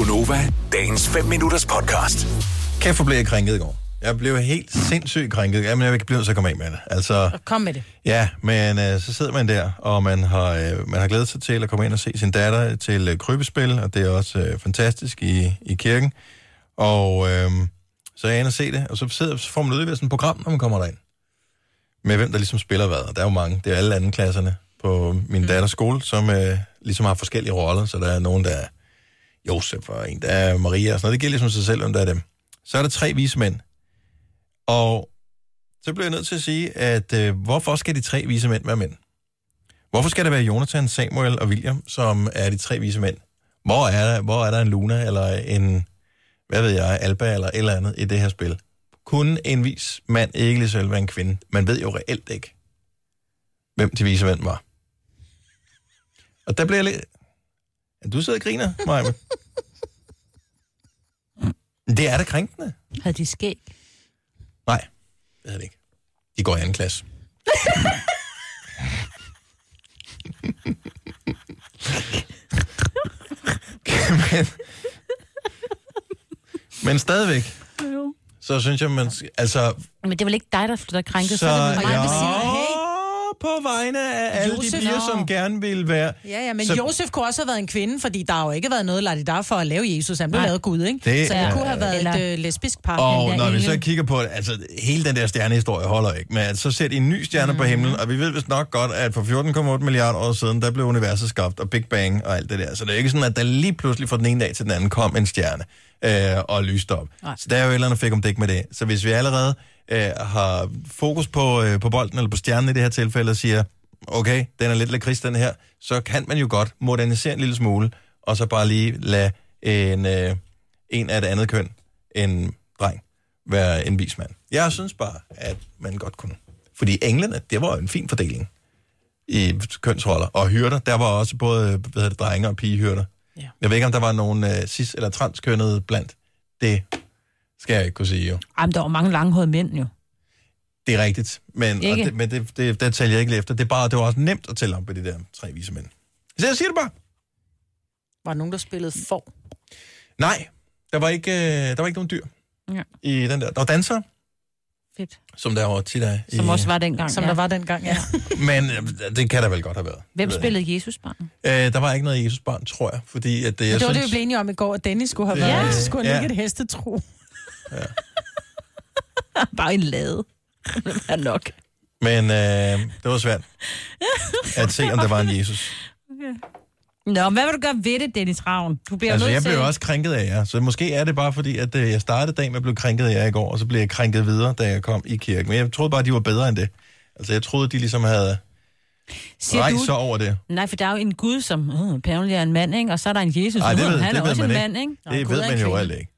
Gunova, dagens 5 minutters podcast. Kæft, hvor blev jeg krænket i går. Jeg blev helt sindssygt krænket. Jamen, jeg til at komme af med det. Altså, Kom med det. ja, men øh, så sidder man der, og man har, øh, man har glædet sig til at komme ind og se sin datter til øh, krybespil, og det er også øh, fantastisk i, i kirken. Og øh, så er jeg inde og se det, og så, sidder, så får man udleveret sådan et program, når man kommer derind. Med hvem, der ligesom spiller hvad. Og der er jo mange. Det er alle anden klasserne på min datters skole, som øh, ligesom har forskellige roller. Så der er nogen, der er Josef, og en, der er Maria, og sådan noget. Det giver ligesom sig selv, om der er dem. Så er der tre vise mænd. Og så bliver jeg nødt til at sige, at øh, hvorfor skal de tre vise mænd være mænd? Hvorfor skal det være Jonathan, Samuel og William, som er de tre vise mænd? Hvor er der, hvor er der en Luna, eller en, hvad ved jeg, Alba, eller et eller andet i det her spil? Kun en vis mand ikke lige selv være en kvinde? Man ved jo reelt ikke, hvem de vise mænd var. Og der bliver jeg lidt... Du sidder og griner, Maja. Det er da krænkende. Havde de skæg? Nej, det er det ikke. De går i anden klasse. men, men stadigvæk, så synes jeg, man... Altså, Men det er vel ikke dig, der flytter krænket? så... Så, er det mig, ja. På vegne af alle de Josef, piger, nå. som gerne vil være... Ja, ja, men Så-. Josef kunne også have været en kvinde, fordi der har jo ikke været noget ladidar for at lave Jesus. Han blev Nej. lavet Gud, ikke? Det så det er- kunne have været Eller- et øh, lesbisk par. Og der når vi så kigger på altså hele den der stjernehistorie holder ikke, men så de en ny stjerne mm. på himlen, og vi ved vist nok godt, at for 14,8 milliarder år siden, der blev universet skabt, og Big Bang og alt det der. Så det er ikke sådan, at der lige pludselig fra den ene dag til den anden kom en stjerne øh, og lyste op. Nej. Så der er jo et eller andet fik om dæk med det. Så hvis vi allerede øh, har fokus på, øh, på bolden, eller på stjernen i det her tilfælde, og siger, okay, den er lidt lakrids den her, så kan man jo godt modernisere en lille smule, og så bare lige lade en, øh, en af det andet køn, en dreng, være en vis mand. Jeg synes bare, at man godt kunne. Fordi englene, det var jo en fin fordeling i kønsroller. Og hyrder, der var også både hvad hedder det, drenge og pigehyrder. Ja. Jeg ved ikke, om der var nogen uh, cis- eller transkønnede blandt. Det skal jeg ikke kunne sige jo. Jamen, der var mange langhårede mænd jo. Det er rigtigt, men, og Ikke? det, men det, det, det tæller jeg ikke lige efter. Det, er bare, det var også nemt at tælle om på de der tre vise mænd. Så jeg siger det bare. Var der nogen, der spillede for? Nej, der var ikke, øh, der var ikke nogen dyr Ja. i den der. Der var dansere, Fedt. som der var tit af. Som i, også var dengang. Som ja. der var dengang, ja. Men øh, det kan der vel godt have været. Hvem spillede Jesus barn? ikke. Øh, der var ikke noget Jesusbarn, tror jeg. Fordi at det, jeg det var synes, det, vi blev enige om i går, at Dennis skulle have Ja. været. Ja. Så skulle han Ja. ligge et hestetro. Bare en lade. Det er nok. Men øh, det var svært at se, om der var en Jesus. Nå, hvad vil du gøre ved det, Dennis Ravn? Du bliver Altså, nødt jeg til... blev også krænket af jer. Så måske er det bare fordi, at øh, jeg startede dagen med at blive krænket af jer i går, og så blev jeg krænket videre, da jeg kom i kirken. Men jeg troede bare, de var bedre end det. Altså, jeg troede, de ligesom havde Siger rejst du... sig over det. Nej, for der er jo en Gud, som øh, er en mand, ikke? Og så er der en Jesus, Ej, det ved- han det er ved også en man mand, ikke? Det ved er man jo alt ikke.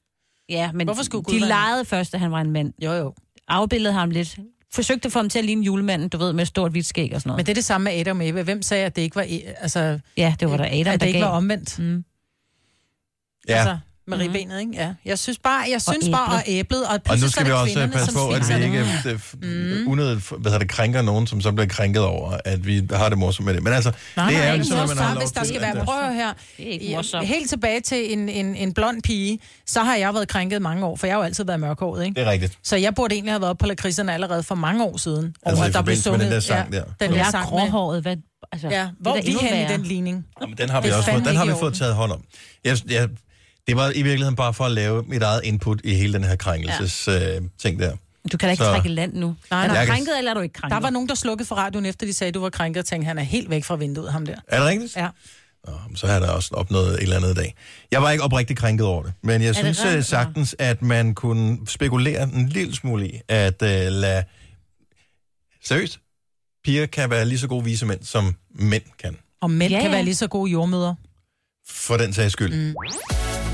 Ja, men Hvorfor skulle Gud de legede først, at han var en mand. Jo, jo. Afbildede ham lidt. Forsøgte at få ham til at ligne julemanden, du ved, med stort hvidt skæg og sådan noget. Men det er det samme med Adam og Eva. Hvem sagde, at det ikke var, altså, Ja, det var der Adam, at der det ikke gav. var omvendt? Mm. Ja, Altså, med ribbenet, ikke? Ja. Jeg synes bare, jeg synes bare, at æblet, og og nu så skal er vi også kvinderne, passe på, at vi det. ikke mm. unødigt hvad hedder det, krænker nogen, som så bliver krænket over, at vi har det morsomt med det. Men altså, Nej, det er jo ikke ligesom, man har lov hvis der skal være, prøv her. Er Ja. Helt tilbage til en, en, en blond pige, så har jeg været krænket mange år, for jeg har jo altid været mørkhåret, ikke? Det er rigtigt. Så jeg burde egentlig have været på lakridserne allerede for mange år siden. Altså over, i at der blev med den der sunget- sang ja, der. Den der er sang med, gråhåret. Hvad, altså, ja, hvor det er vi hen i den ligning? Jamen, den har vi også fået, den har vi fået taget hånd om. Jeg, jeg, det var i virkeligheden bare for at lave mit eget input i hele den her krænkelses ja. øh, ting der. Du kan da ikke Så- trække land nu. Nej, er du krænket, eller er du ikke krænket? Der var nogen, der slukkede for radioen, efter de sagde, at du var krænket, og tænkte, han er helt væk fra vinduet, ham der. Er det rigtigt? Ja. Nå, så har der også opnået et eller andet i dag. Jeg var ikke oprigtigt krænket over det, men jeg det synes rigtigt? øh, sagtens, at man kunne spekulere en lille smule i, at uh, lade... Seriøst? Piger kan være lige så gode vise mænd, som mænd kan. Og mænd Ja, ja, kan ja. være lige så gode jordmøder. For den sags skyld. Mm.